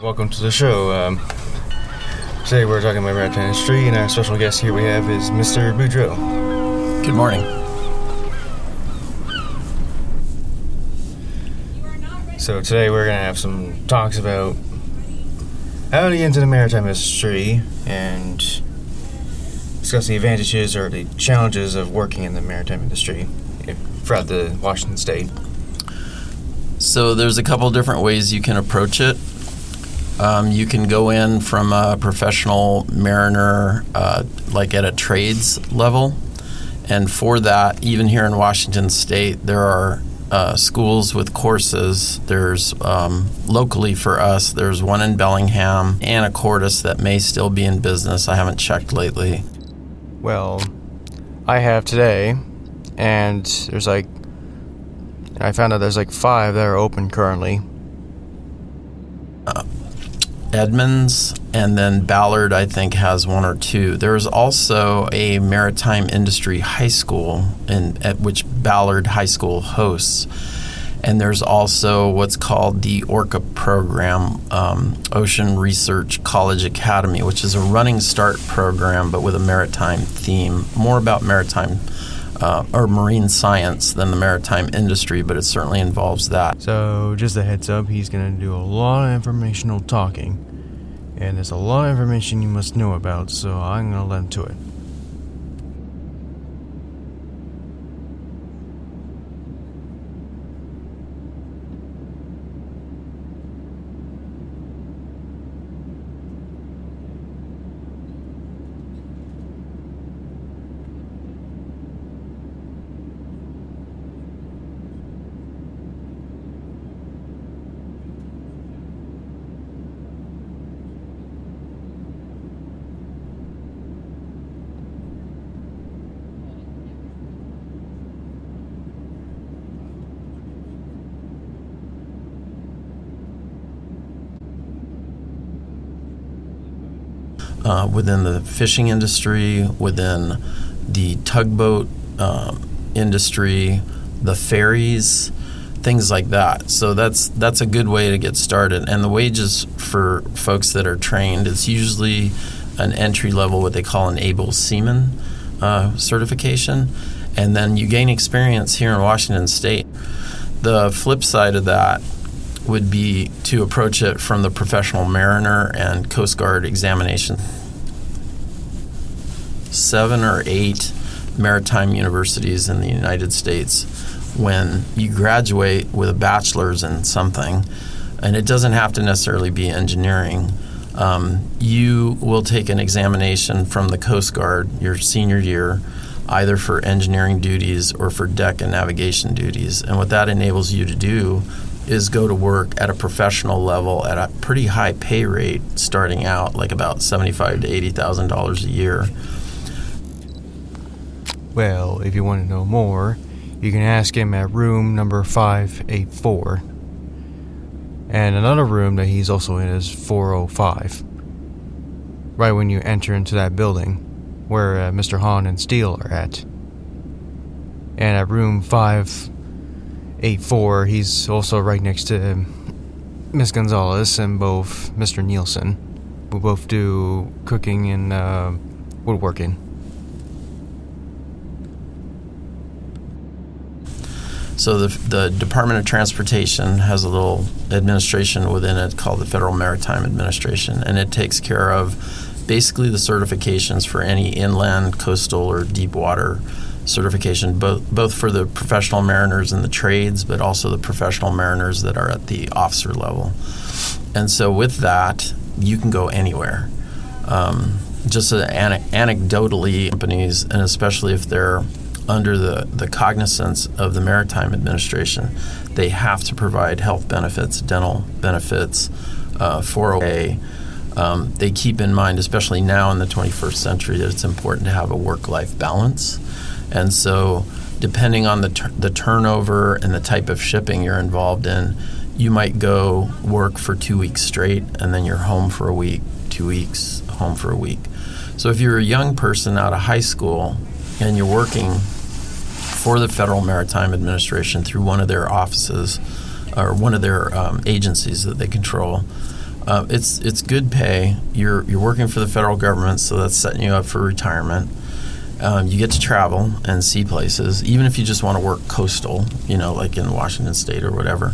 Welcome to the show. Um, today we're talking about maritime industry, and our special guest here we have is Mr. Boudreau. Good morning. So today we're gonna have some talks about how to get into the maritime industry and discuss the advantages or the challenges of working in the maritime industry throughout the Washington state. So there's a couple different ways you can approach it. Um, you can go in from a professional mariner, uh, like at a trades level. And for that, even here in Washington State, there are uh, schools with courses. There's um, locally for us, there's one in Bellingham, Anacortes that may still be in business. I haven't checked lately. Well, I have today, and there's like, I found out there's like five that are open currently. Edmonds, and then Ballard, I think, has one or two. There's also a maritime industry high school, in, at which Ballard High School hosts. And there's also what's called the ORCA program, um, Ocean Research College Academy, which is a running start program but with a maritime theme, more about maritime uh, or marine science than the maritime industry, but it certainly involves that. So, just a heads up, he's going to do a lot of informational talking. And there's a lot of information you must know about, so I'm going to let him to it. Uh, within the fishing industry, within the tugboat um, industry, the ferries, things like that. So that's that's a good way to get started. And the wages for folks that are trained, it's usually an entry level, what they call an able seaman uh, certification, and then you gain experience here in Washington State. The flip side of that would be to approach it from the professional mariner and Coast Guard examination. Seven or eight maritime universities in the United States, when you graduate with a bachelor's in something, and it doesn't have to necessarily be engineering, um, you will take an examination from the Coast Guard your senior year either for engineering duties or for deck and navigation duties. And what that enables you to do is go to work at a professional level at a pretty high pay rate starting out like about seventy-five to eighty thousand dollars a year. Well, if you want to know more, you can ask him at room number 584. And another room that he's also in is 405. Right when you enter into that building where uh, Mr. Hahn and Steele are at. And at room 584, he's also right next to Miss Gonzalez and both Mr. Nielsen, who both do cooking and uh, woodworking. So the, the Department of Transportation has a little administration within it called the Federal Maritime Administration, and it takes care of basically the certifications for any inland, coastal, or deep water certification, both both for the professional mariners and the trades, but also the professional mariners that are at the officer level. And so with that, you can go anywhere. Um, just an- anecdotally, companies, and especially if they're under the, the cognizance of the Maritime Administration, they have to provide health benefits, dental benefits, uh, 401a. Um, they keep in mind, especially now in the 21st century, that it's important to have a work life balance. And so, depending on the, tur- the turnover and the type of shipping you're involved in, you might go work for two weeks straight and then you're home for a week, two weeks, home for a week. So, if you're a young person out of high school and you're working for the Federal Maritime Administration through one of their offices or one of their um, agencies that they control, Uh, it's it's good pay. You're you're working for the federal government, so that's setting you up for retirement. Um, you get to travel and see places, even if you just want to work coastal, you know, like in Washington State or whatever.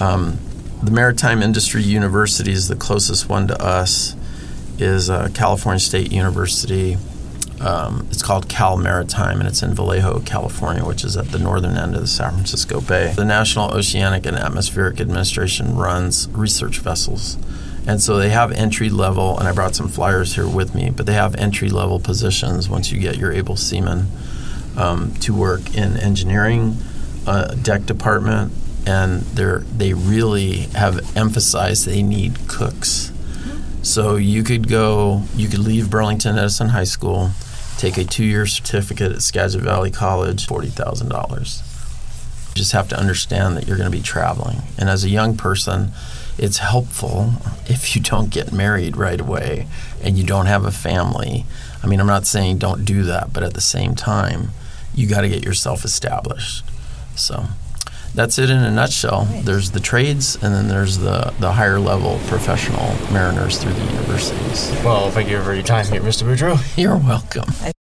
Um, the Maritime Industry University is the closest one to us. Is uh, California State University. Um, it's called Cal Maritime, and it's in Vallejo, California, which is at the northern end of the San Francisco Bay. The National Oceanic and Atmospheric Administration runs research vessels. And so they have entry level, and I brought some flyers here with me, but they have entry level positions once you get your able seaman um, to work in engineering, uh, deck department, and they're, they really have emphasized they need cooks. So you could go, you could leave Burlington Edison High School, take a two year certificate at Skagit Valley College, $40,000. You just have to understand that you're going to be traveling. And as a young person, it's helpful if you don't get married right away and you don't have a family. I mean, I'm not saying don't do that, but at the same time, you got to get yourself established. So that's it in a nutshell. There's the trades, and then there's the, the higher level professional mariners through the universities. Well, thank you for your time here, Mr. Boudreau. You're welcome.